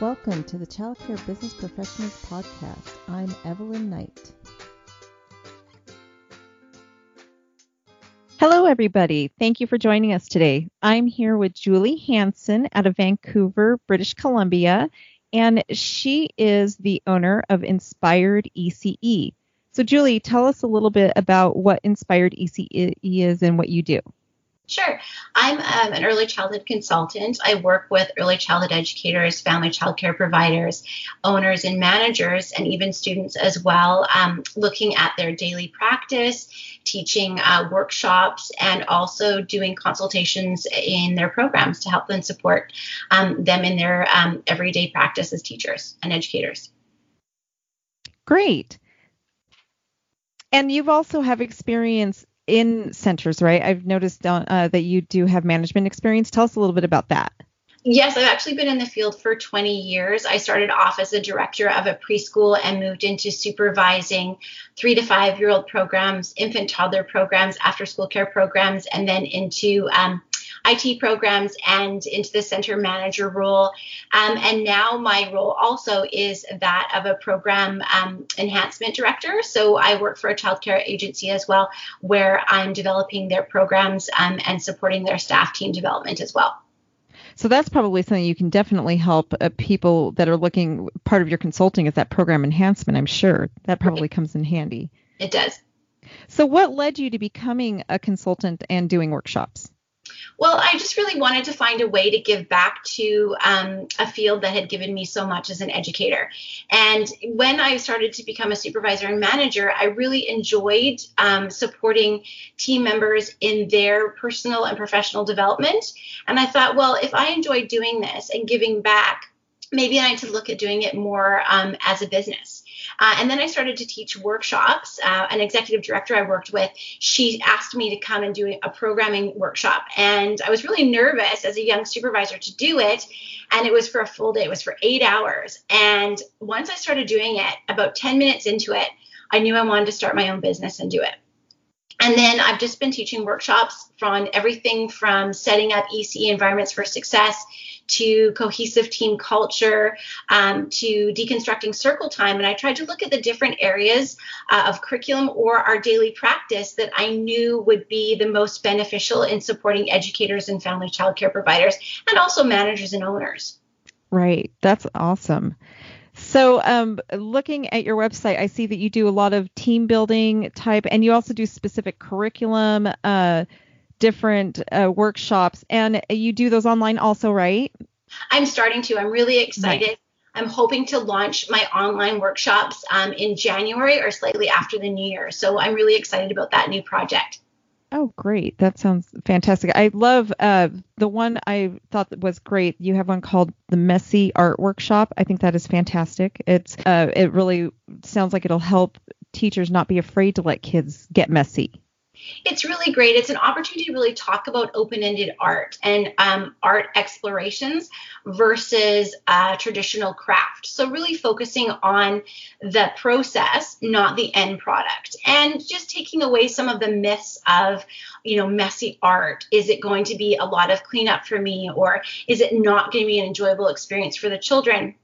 Welcome to the Childcare Business Professionals Podcast. I'm Evelyn Knight. Hello, everybody. Thank you for joining us today. I'm here with Julie Hansen out of Vancouver, British Columbia, and she is the owner of Inspired ECE. So, Julie, tell us a little bit about what Inspired ECE is and what you do. Sure. I'm um, an early childhood consultant. I work with early childhood educators, family child care providers, owners, and managers, and even students as well, um, looking at their daily practice, teaching uh, workshops, and also doing consultations in their programs to help them support um, them in their um, everyday practice as teachers and educators. Great. And you've also have experience in centers, right? I've noticed uh, that you do have management experience. Tell us a little bit about that. Yes, I've actually been in the field for 20 years. I started off as a director of a preschool and moved into supervising three to five year old programs, infant toddler programs, after school care programs, and then into um, IT programs and into the center manager role. Um, and now my role also is that of a program um, enhancement director. So I work for a childcare agency as well, where I'm developing their programs um, and supporting their staff team development as well. So that's probably something you can definitely help uh, people that are looking. Part of your consulting is that program enhancement. I'm sure that probably right. comes in handy. It does. So, what led you to becoming a consultant and doing workshops? Well, I just really wanted to find a way to give back to um, a field that had given me so much as an educator. And when I started to become a supervisor and manager, I really enjoyed um, supporting team members in their personal and professional development. And I thought, well, if I enjoy doing this and giving back, maybe I need to look at doing it more um, as a business. Uh, and then I started to teach workshops. Uh, an executive director I worked with, she asked me to come and do a programming workshop. And I was really nervous as a young supervisor to do it. And it was for a full day, it was for eight hours. And once I started doing it, about 10 minutes into it, I knew I wanted to start my own business and do it. And then I've just been teaching workshops from everything from setting up ECE environments for success to cohesive team culture um, to deconstructing circle time. And I tried to look at the different areas uh, of curriculum or our daily practice that I knew would be the most beneficial in supporting educators and family child care providers and also managers and owners. Right. That's awesome. So, um, looking at your website, I see that you do a lot of team building type, and you also do specific curriculum. Uh, different uh, workshops, and you do those online also, right? I'm starting to. I'm really excited. Nice. I'm hoping to launch my online workshops um, in January or slightly after the new year. So I'm really excited about that new project. Oh, great. That sounds fantastic. I love uh, the one I thought was great. You have one called the Messy Art Workshop. I think that is fantastic. It's uh, it really sounds like it'll help teachers not be afraid to let kids get messy it's really great. It's an opportunity to really talk about open ended art and um, art explorations versus uh, traditional craft. So, really focusing on the process, not the end product, and just taking away some of the myths of, you know, messy art. Is it going to be a lot of cleanup for me, or is it not going to be an enjoyable experience for the children?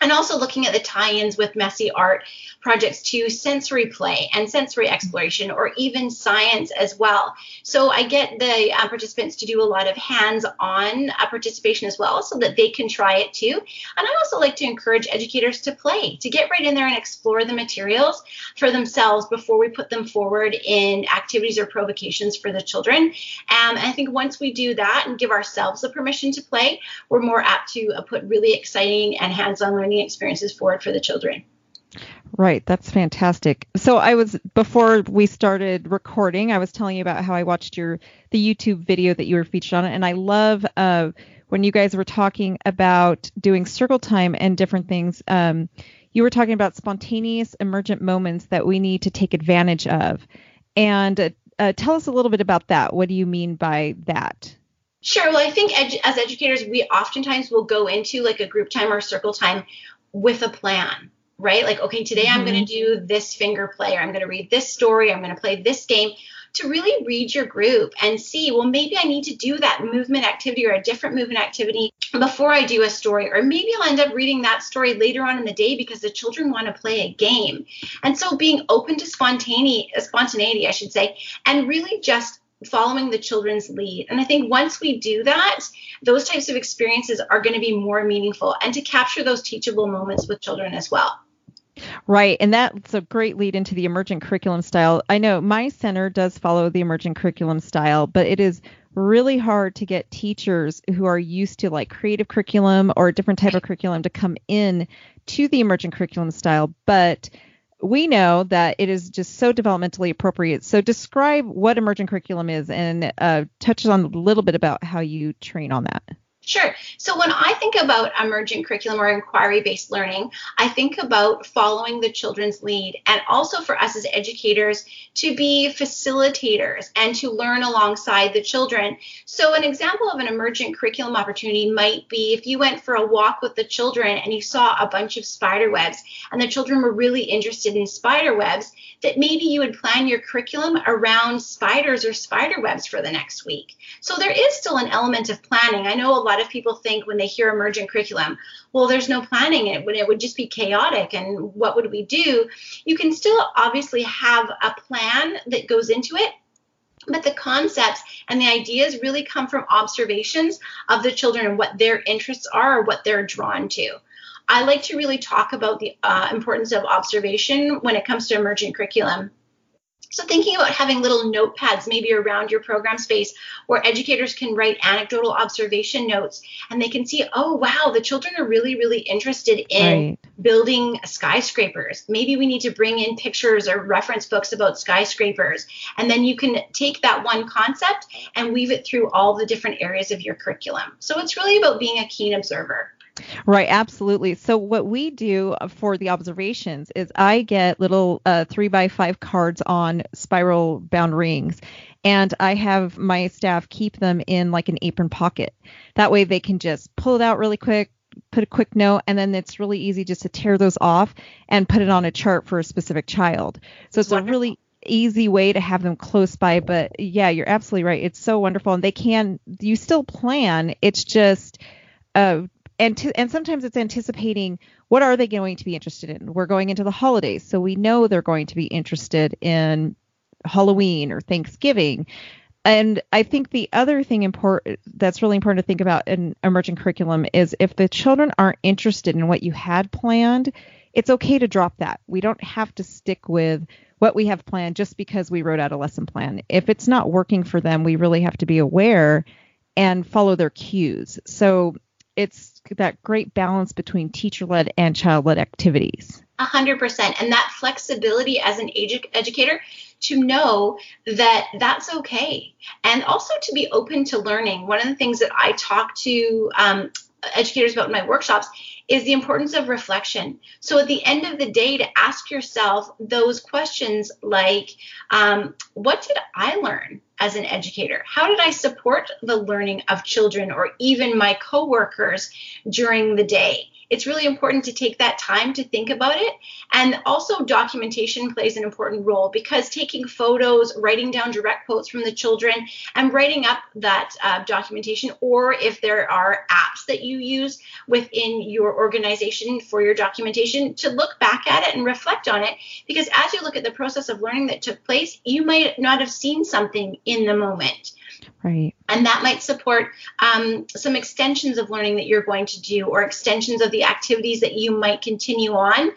And also looking at the tie-ins with messy art projects to sensory play and sensory exploration or even science as well. So i get the uh, participants to do a lot of hands-on uh, participation as well so that they can try it too. And i also like to encourage educators to play to get right in there and explore the materials for themselves before we put them forward in activities or provocations for the children. Um, and i think once we do that and give ourselves the permission to play we're more apt to uh, put really exciting and hands-on learning learning experiences forward for the children. Right, that's fantastic. So I was before we started recording, I was telling you about how I watched your the YouTube video that you were featured on, and I love uh, when you guys were talking about doing circle time and different things. Um, you were talking about spontaneous emergent moments that we need to take advantage of, and uh, uh, tell us a little bit about that. What do you mean by that? Sure. Well, I think edu- as educators, we oftentimes will go into like a group time or circle time with a plan, right? Like, okay, today mm-hmm. I'm going to do this finger play, or I'm going to read this story, I'm going to play this game. to really read your group and see, well, maybe I need to do that movement activity or a different movement activity before I do a story, or maybe I'll end up reading that story later on in the day because the children want to play a game. And so being open to spontaneity, spontaneity, I should say, and really just following the children's lead. And I think once we do that, those types of experiences are going to be more meaningful and to capture those teachable moments with children as well. Right. And that's a great lead into the emergent curriculum style. I know my center does follow the emergent curriculum style, but it is really hard to get teachers who are used to like creative curriculum or a different type of curriculum to come in to the emergent curriculum style. But we know that it is just so developmentally appropriate. So describe what emergent curriculum is and uh, touch on a little bit about how you train on that. Sure. So when I think about emergent curriculum or inquiry based learning, I think about following the children's lead and also for us as educators to be facilitators and to learn alongside the children. So, an example of an emergent curriculum opportunity might be if you went for a walk with the children and you saw a bunch of spider webs and the children were really interested in spider webs, that maybe you would plan your curriculum around spiders or spider webs for the next week. So, there is still an element of planning. I know a lot of people think when they hear emergent curriculum, well, there's no planning it would it would just be chaotic and what would we do? You can still obviously have a plan that goes into it, but the concepts and the ideas really come from observations of the children and what their interests are or what they're drawn to. I like to really talk about the uh, importance of observation when it comes to emergent curriculum. So, thinking about having little notepads maybe around your program space where educators can write anecdotal observation notes and they can see, oh, wow, the children are really, really interested in right. building skyscrapers. Maybe we need to bring in pictures or reference books about skyscrapers. And then you can take that one concept and weave it through all the different areas of your curriculum. So, it's really about being a keen observer. Right, absolutely. So what we do for the observations is I get little uh, three by five cards on spiral bound rings, and I have my staff keep them in like an apron pocket. That way they can just pull it out really quick, put a quick note, and then it's really easy just to tear those off and put it on a chart for a specific child. So it's Wonderful. a really easy way to have them close by but yeah you're absolutely right it's so wonderful and they can you still plan it's just uh, and to, and sometimes it's anticipating what are they going to be interested in. We're going into the holidays, so we know they're going to be interested in Halloween or Thanksgiving. And I think the other thing important that's really important to think about in emergent curriculum is if the children aren't interested in what you had planned, it's okay to drop that. We don't have to stick with what we have planned just because we wrote out a lesson plan. If it's not working for them, we really have to be aware and follow their cues. So it's that great balance between teacher led and child led activities. A hundred percent. And that flexibility as an edu- educator to know that that's okay. And also to be open to learning. One of the things that I talk to um, educators about in my workshops is the importance of reflection. So at the end of the day, to ask yourself those questions like, um, what did I learn? As an educator? How did I support the learning of children or even my coworkers during the day? It's really important to take that time to think about it. And also, documentation plays an important role because taking photos, writing down direct quotes from the children, and writing up that uh, documentation, or if there are apps that you use within your organization for your documentation, to look back at it and reflect on it. Because as you look at the process of learning that took place, you might not have seen something in the moment. Right. And that might support um, some extensions of learning that you're going to do or extensions of the activities that you might continue on.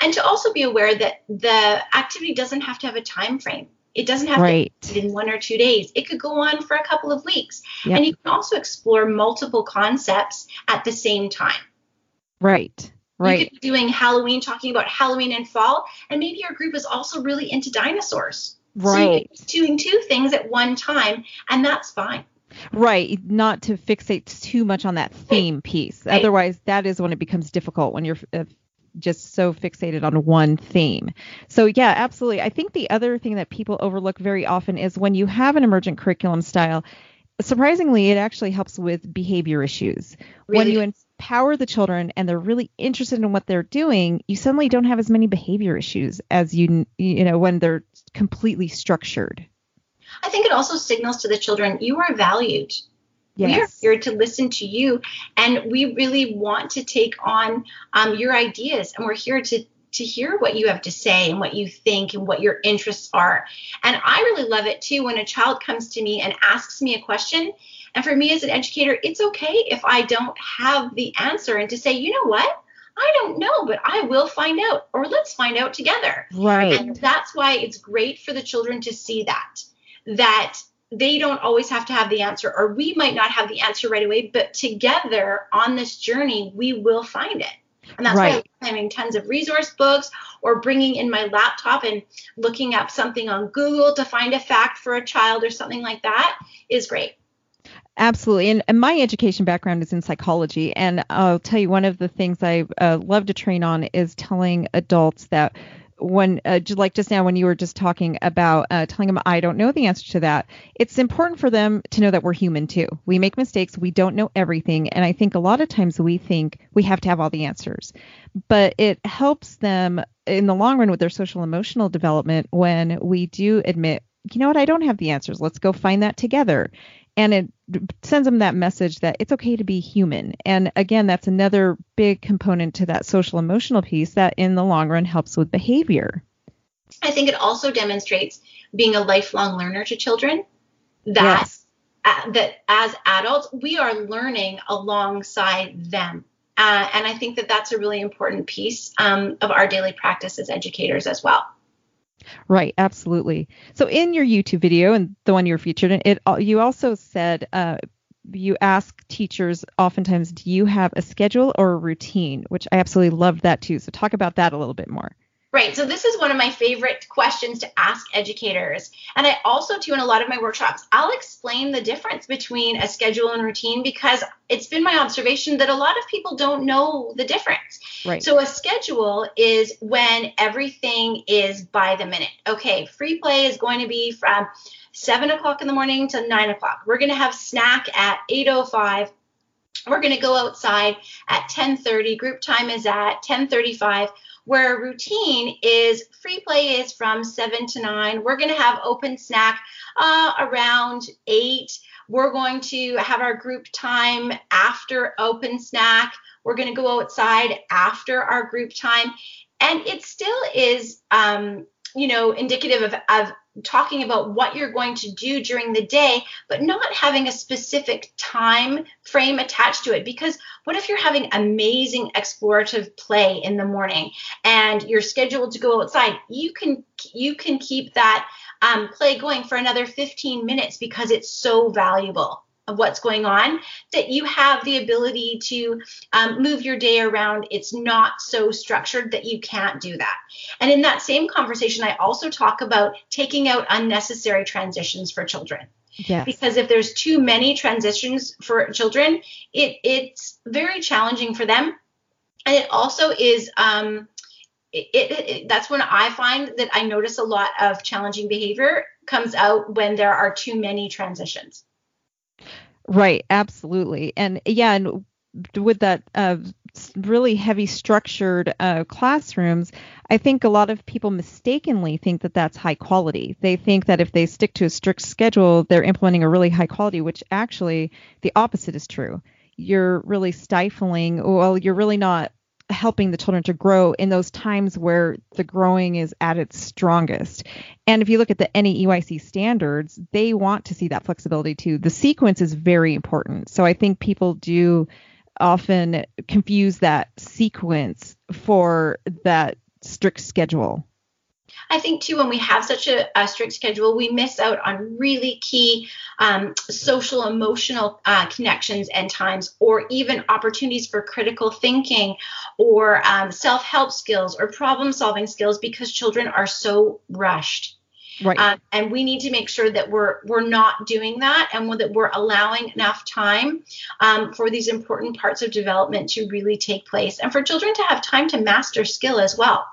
And to also be aware that the activity doesn't have to have a time frame. It doesn't have right. to be in one or two days. It could go on for a couple of weeks. Yep. And you can also explore multiple concepts at the same time. Right. Right. You could be doing Halloween, talking about Halloween and fall, and maybe your group is also really into dinosaurs. Right. So doing two things at one time, and that's fine. Right, not to fixate too much on that theme piece. Right. Otherwise, that is when it becomes difficult when you're uh, just so fixated on one theme. So, yeah, absolutely. I think the other thing that people overlook very often is when you have an emergent curriculum style, surprisingly, it actually helps with behavior issues. Really? When you empower the children and they're really interested in what they're doing, you suddenly don't have as many behavior issues as you you know when they're completely structured. I think it also signals to the children you are valued. Yes. We are here to listen to you, and we really want to take on um, your ideas, and we're here to to hear what you have to say and what you think and what your interests are. And I really love it too when a child comes to me and asks me a question. And for me as an educator, it's okay if I don't have the answer and to say, you know what? I don't know, but I will find out, or let's find out together. Right. And that's why it's great for the children to see that, that they don't always have to have the answer, or we might not have the answer right away, but together on this journey, we will find it. And that's right. why I'm having tons of resource books or bringing in my laptop and looking up something on Google to find a fact for a child or something like that is great. Absolutely. And, and, my education background is in psychology. And I'll tell you, one of the things I uh, love to train on is telling adults that when uh, like just now when you were just talking about uh, telling them i don't know the answer to that it's important for them to know that we're human too. We make mistakes. We don't know everything. And i think a lot of times we think we have to have all the answers. But it helps them in the long run with their social emotional development when we do admit you know what? I don't have the answers. Let's go find that together and it sends them that message that it's okay to be human. And again, that's another big component to that social emotional piece that in the long run helps with behavior. I think it also demonstrates being a lifelong learner to children that yes. uh, that as adults we are learning alongside them. Uh, and I think that that's a really important piece um, of our daily practice as educators as well. Right, absolutely. So in your YouTube video and the one you were featured in, it you also said uh, you ask teachers oftentimes, do you have a schedule or a routine? Which I absolutely love that too. So talk about that a little bit more. Right. So this is one of my favorite questions to ask educators. And I also too in a lot of my workshops, I'll explain the difference between a schedule and routine because it's been my observation that a lot of people don't know the difference. Right. So a schedule is when everything is by the minute. Okay, free play is going to be from seven o'clock in the morning to nine o'clock. We're going to have snack at 8:05 we're going to go outside at 10:30 group time is at 10:35 where routine is free play is from 7 to 9 we're going to have open snack uh, around 8 we're going to have our group time after open snack. We're going to go outside after our group time. And it still is um, you know indicative of, of talking about what you're going to do during the day, but not having a specific time frame attached to it. Because what if you're having amazing explorative play in the morning and you're scheduled to go outside? You can you can keep that um, play going for another 15 minutes because it's so valuable of what's going on that you have the ability to um, move your day around it's not so structured that you can't do that and in that same conversation i also talk about taking out unnecessary transitions for children yes. because if there's too many transitions for children it it's very challenging for them and it also is um, it, it, it, that's when I find that I notice a lot of challenging behavior comes out when there are too many transitions. Right, absolutely. And yeah, and with that uh, really heavy structured uh, classrooms, I think a lot of people mistakenly think that that's high quality. They think that if they stick to a strict schedule, they're implementing a really high quality, which actually the opposite is true. You're really stifling, well, you're really not helping the children to grow in those times where the growing is at its strongest. And if you look at the NAEYC standards, they want to see that flexibility too. The sequence is very important. So I think people do often confuse that sequence for that strict schedule. I think too, when we have such a, a strict schedule, we miss out on really key um, social emotional uh, connections and times, or even opportunities for critical thinking, or um, self help skills, or problem solving skills, because children are so rushed. Right. Uh, and we need to make sure that we're we're not doing that, and that we're allowing enough time um, for these important parts of development to really take place, and for children to have time to master skill as well.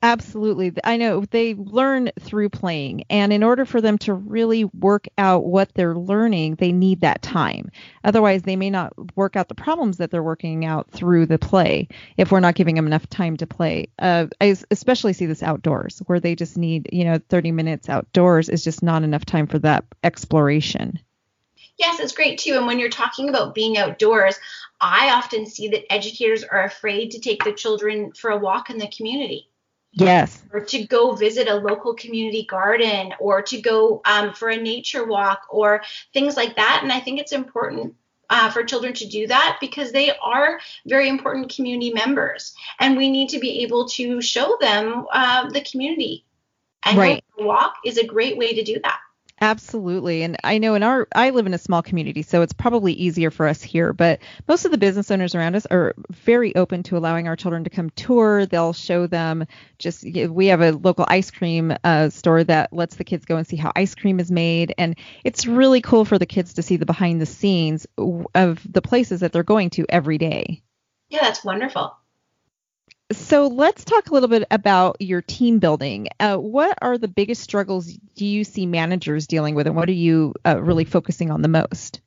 Absolutely. I know they learn through playing. And in order for them to really work out what they're learning, they need that time. Otherwise, they may not work out the problems that they're working out through the play if we're not giving them enough time to play. Uh, I especially see this outdoors where they just need, you know, 30 minutes outdoors is just not enough time for that exploration. Yes, it's great too. And when you're talking about being outdoors, I often see that educators are afraid to take the children for a walk in the community. Yes. Or to go visit a local community garden or to go um, for a nature walk or things like that. And I think it's important uh, for children to do that because they are very important community members. And we need to be able to show them uh, the community. And right. walk is a great way to do that. Absolutely. And I know in our I live in a small community, so it's probably easier for us here, but most of the business owners around us are very open to allowing our children to come tour. They'll show them just we have a local ice cream uh, store that lets the kids go and see how ice cream is made and it's really cool for the kids to see the behind the scenes of the places that they're going to every day. Yeah, that's wonderful. So let's talk a little bit about your team building. Uh, what are the biggest struggles do you see managers dealing with, and what are you uh, really focusing on the most?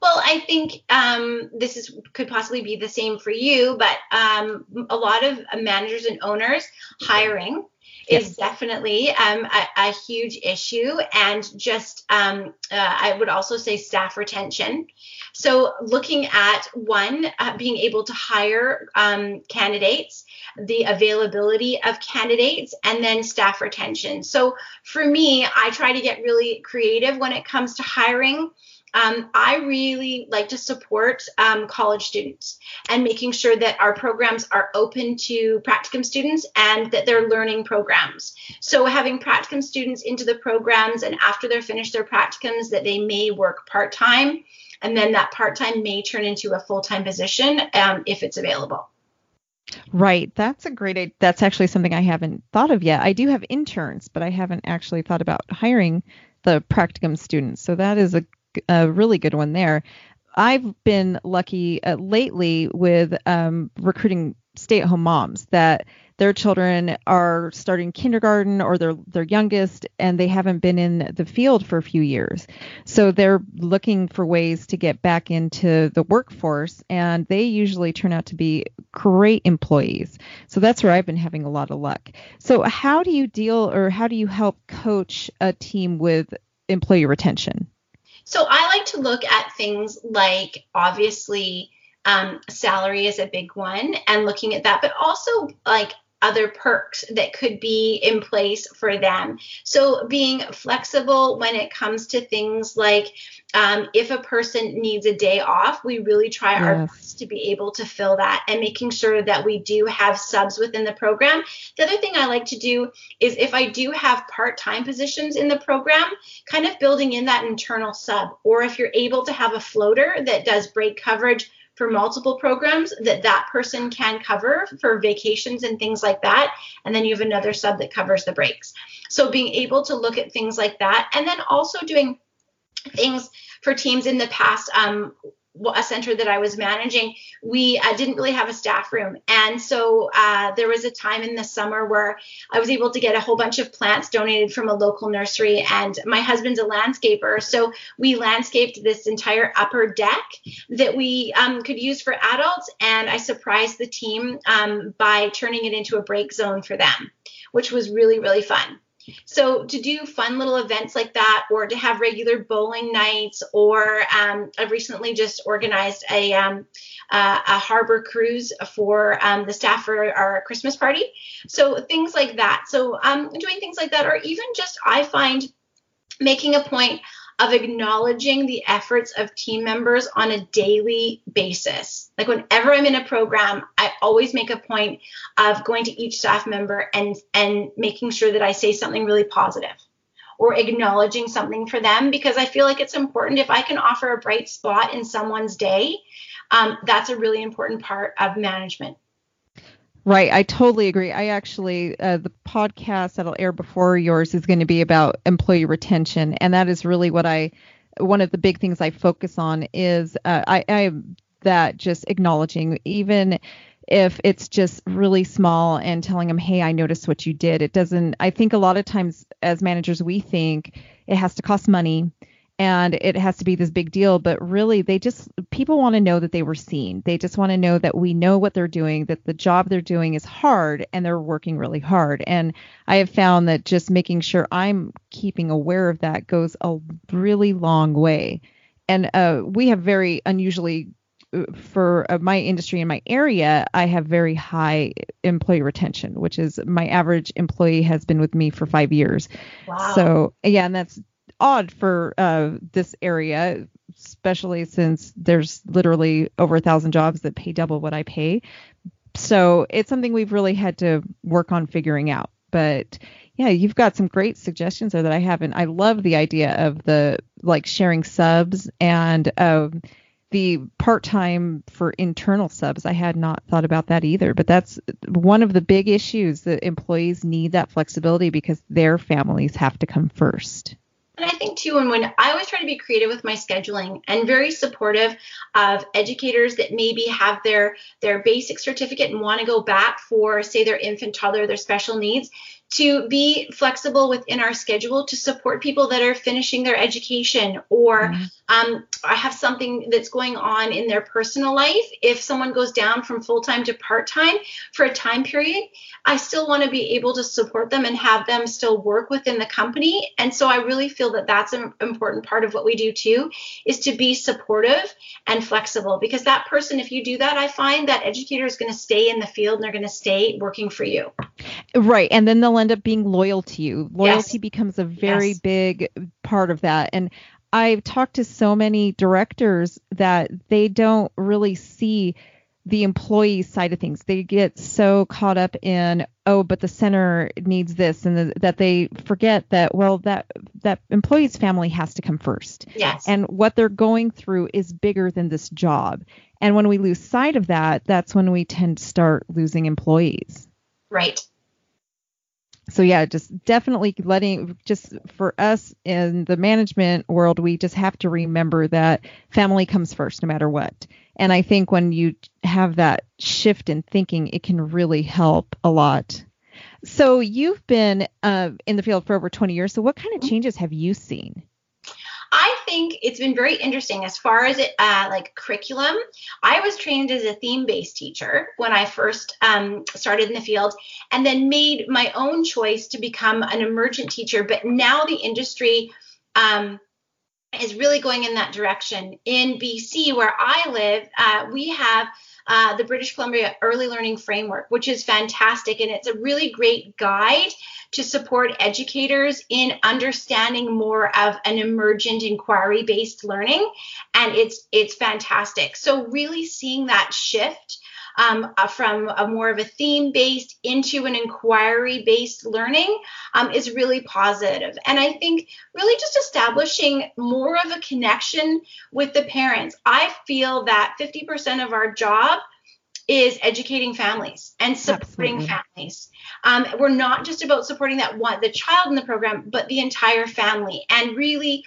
Well, I think um, this is could possibly be the same for you, but um, a lot of managers and owners hiring yes. is definitely um, a, a, huge issue, and just um, uh, I would also say staff retention. So, looking at one, uh, being able to hire um, candidates the availability of candidates, and then staff retention. So for me, I try to get really creative when it comes to hiring. Um, I really like to support um, college students and making sure that our programs are open to practicum students and that they're learning programs. So having practicum students into the programs and after they're finished their practicums that they may work part-time and then that part-time may turn into a full-time position um, if it's available. Right. That's a great that's actually something I haven't thought of yet. I do have interns, but I haven't actually thought about hiring the practicum students. So that is a, a really good one there. I've been lucky uh, lately with um, recruiting stay-at-home moms that their children are starting kindergarten or their their youngest and they haven't been in the field for a few years. So they're looking for ways to get back into the workforce and they usually turn out to be great employees. So that's where I've been having a lot of luck. So how do you deal or how do you help coach a team with employee retention? So I like to look at things like obviously um, salary is a big one and looking at that, but also like other perks that could be in place for them. So, being flexible when it comes to things like um, if a person needs a day off, we really try yes. our best to be able to fill that and making sure that we do have subs within the program. The other thing I like to do is if I do have part time positions in the program, kind of building in that internal sub, or if you're able to have a floater that does break coverage for multiple programs that that person can cover for vacations and things like that. And then you have another sub that covers the breaks. So being able to look at things like that and then also doing things for teams in the past um, a center that I was managing, we uh, didn't really have a staff room. And so uh, there was a time in the summer where I was able to get a whole bunch of plants donated from a local nursery. And my husband's a landscaper. So we landscaped this entire upper deck that we um, could use for adults. And I surprised the team um, by turning it into a break zone for them, which was really, really fun. So to do fun little events like that, or to have regular bowling nights, or um, I've recently just organized a um, uh, a harbor cruise for um, the staff for our Christmas party. So things like that. So um, doing things like that, or even just I find making a point of acknowledging the efforts of team members on a daily basis. Like whenever I'm in a program, I always make a point of going to each staff member and and making sure that I say something really positive or acknowledging something for them because I feel like it's important if I can offer a bright spot in someone's day. Um, that's a really important part of management. Right, I totally agree. I actually, uh, the podcast that'll air before yours is going to be about employee retention, and that is really what I, one of the big things I focus on is uh, I, I that just acknowledging, even if it's just really small and telling them, hey, I noticed what you did. It doesn't. I think a lot of times as managers we think it has to cost money and it has to be this big deal but really they just people want to know that they were seen they just want to know that we know what they're doing that the job they're doing is hard and they're working really hard and i have found that just making sure i'm keeping aware of that goes a really long way and uh, we have very unusually uh, for uh, my industry in my area, I have very high employee retention, which is my average employee has been with me for five years. Wow. So yeah, and that's odd for uh, this area, especially since there's literally over a thousand jobs that pay double what I pay. So it's something we've really had to work on figuring out. But yeah, you've got some great suggestions there that I haven't. I love the idea of the like sharing subs and um, the part time for internal subs. I had not thought about that either, but that's one of the big issues that employees need that flexibility because their families have to come first. And I think too, and when I always try to be creative with my scheduling and very supportive of educators that maybe have their their basic certificate and want to go back for say their infant toddler, their special needs, to be flexible within our schedule to support people that are finishing their education or mm-hmm. um, I have something that's going on in their personal life. If someone goes down from full time to part time for a time period, I still want to be able to support them and have them still work within the company. And so I really feel that that's an important part of what we do too, is to be supportive and flexible because that person, if you do that, I find that educator is going to stay in the field and they're going to stay working for you. Right. And then they'll end up being loyal to you. Loyalty yes. becomes a very yes. big part of that. And I've talked to so many directors that they don't really see the employee side of things. They get so caught up in, oh, but the center needs this, and the, that they forget that, well, that that employee's family has to come first. Yes. And what they're going through is bigger than this job. And when we lose sight of that, that's when we tend to start losing employees. Right so yeah, just definitely letting just for us in the management world, we just have to remember that family comes first no matter what. And I think when you have that shift in thinking, it can really help a lot. So you've been uh, in the field for over 20 years. So what kind of changes have you seen? I think it's been very interesting as far as it uh, like curriculum. I was trained as a theme-based teacher when I first um, started in the field, and then made my own choice to become an emergent teacher. But now the industry um, is really going in that direction. In BC, where I live, uh, we have uh, the British Columbia Early Learning Framework, which is fantastic. And it's a really great guide to support educators in understanding more of an emergent inquiry based learning. And it's, it's fantastic. So, really seeing that shift. Um, uh, from a more of a theme based into an inquiry based learning um, is really positive. And I think really just establishing more of a connection with the parents. I feel that 50% of our job is educating families and supporting Absolutely. families. Um, we're not just about supporting that one, the child in the program, but the entire family. And really,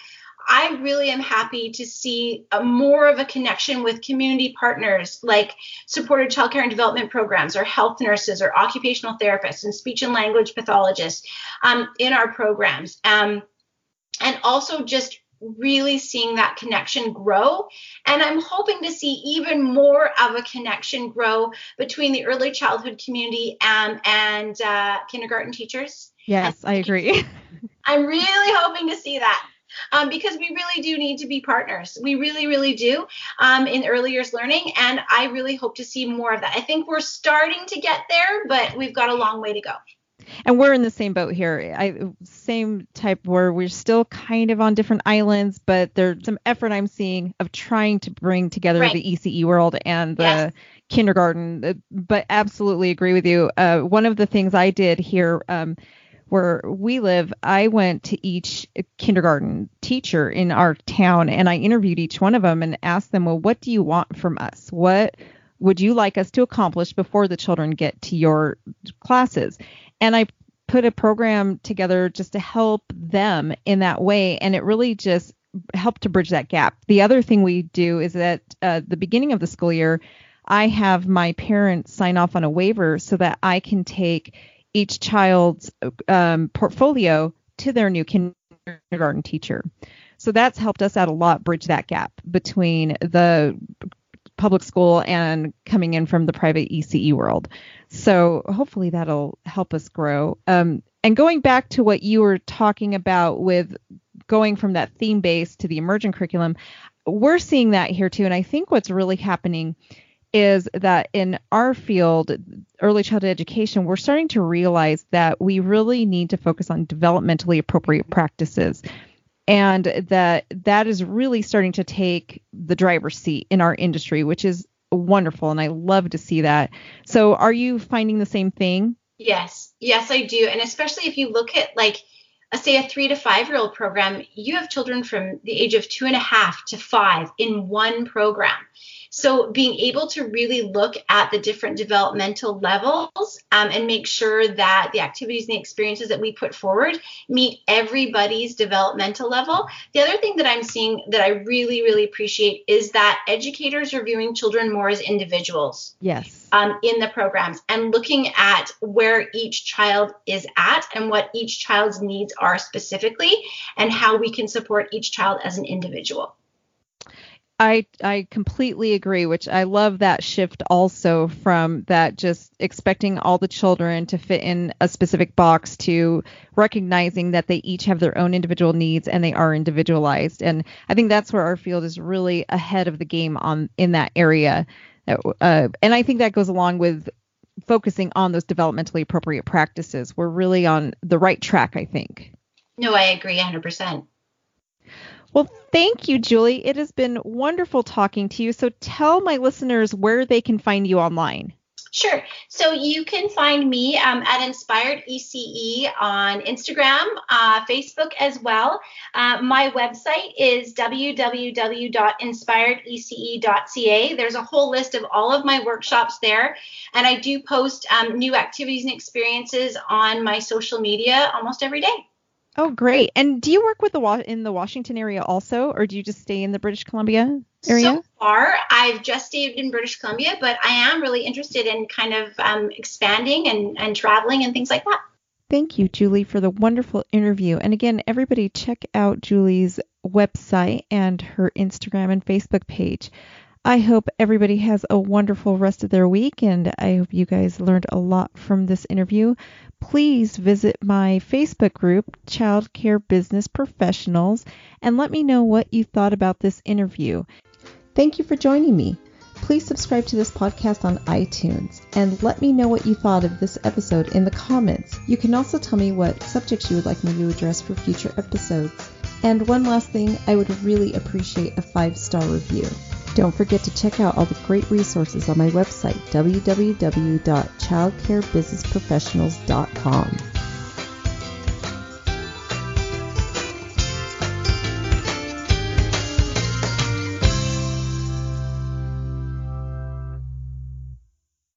I really am happy to see a, more of a connection with community partners like supported childcare and development programs, or health nurses, or occupational therapists, and speech and language pathologists um, in our programs. Um, and also just really seeing that connection grow. And I'm hoping to see even more of a connection grow between the early childhood community and, and uh, kindergarten teachers. Yes, I agree. I'm really hoping to see that. Um, because we really do need to be partners. We really, really do um, in early years learning. And I really hope to see more of that. I think we're starting to get there, but we've got a long way to go and we're in the same boat here. I same type where we're still kind of on different islands, but there's some effort I'm seeing of trying to bring together right. the ECE world and the yes. kindergarten. But absolutely agree with you. Uh, one of the things I did here. Um, where we live, I went to each kindergarten teacher in our town and I interviewed each one of them and asked them, well, what do you want from us? What would you like us to accomplish before the children get to your classes? and I put a program together just to help them in that way. And it really just helped to bridge that gap. The other thing we do is that uh, the beginning of the school year, I have my parents sign off on a waiver so that I can take each child's um, portfolio to their new kindergarten teacher. So that's helped us out a lot, bridge that gap between the public school and coming in from the private ECE world. So hopefully that'll help us grow. Um, and going back to what you were talking about with going from that theme based to the emergent curriculum, we're seeing that here too. And I think what's really happening is that in our field, early childhood education, we're starting to realize that we really need to focus on developmentally appropriate practices. And that that is really starting to take the driver's seat in our industry, which is wonderful. And I love to see that. So, are you finding the same thing? Yes, yes, I do. And especially if you look at like, a, say, a three to five year old program, you have children from the age of two and a half to five in one program. So being able to really look at the different developmental levels um, and make sure that the activities and the experiences that we put forward meet everybody's developmental level. The other thing that I'm seeing that I really, really appreciate is that educators are viewing children more as individuals. Yes. Um, in the programs and looking at where each child is at and what each child's needs are specifically and how we can support each child as an individual. I I completely agree, which I love that shift also from that just expecting all the children to fit in a specific box to recognizing that they each have their own individual needs and they are individualized. And I think that's where our field is really ahead of the game on in that area. Uh, and I think that goes along with focusing on those developmentally appropriate practices. We're really on the right track, I think. No, I agree 100%. Well, thank you, Julie. It has been wonderful talking to you. So tell my listeners where they can find you online. Sure. So you can find me um, at Inspired ECE on Instagram, uh, Facebook as well. Uh, my website is www.inspiredece.ca. There's a whole list of all of my workshops there. And I do post um, new activities and experiences on my social media almost every day. Oh, great. And do you work with the in the Washington area also, or do you just stay in the British Columbia area? So far, I've just stayed in British Columbia, but I am really interested in kind of um, expanding and, and traveling and things like that. Thank you, Julie, for the wonderful interview. And again, everybody check out Julie's website and her Instagram and Facebook page. I hope everybody has a wonderful rest of their week, and I hope you guys learned a lot from this interview. Please visit my Facebook group, Child Care Business Professionals, and let me know what you thought about this interview. Thank you for joining me. Please subscribe to this podcast on iTunes and let me know what you thought of this episode in the comments. You can also tell me what subjects you would like me to address for future episodes. And one last thing, I would really appreciate a five star review. Don't forget to check out all the great resources on my website, www.childcarebusinessprofessionals.com.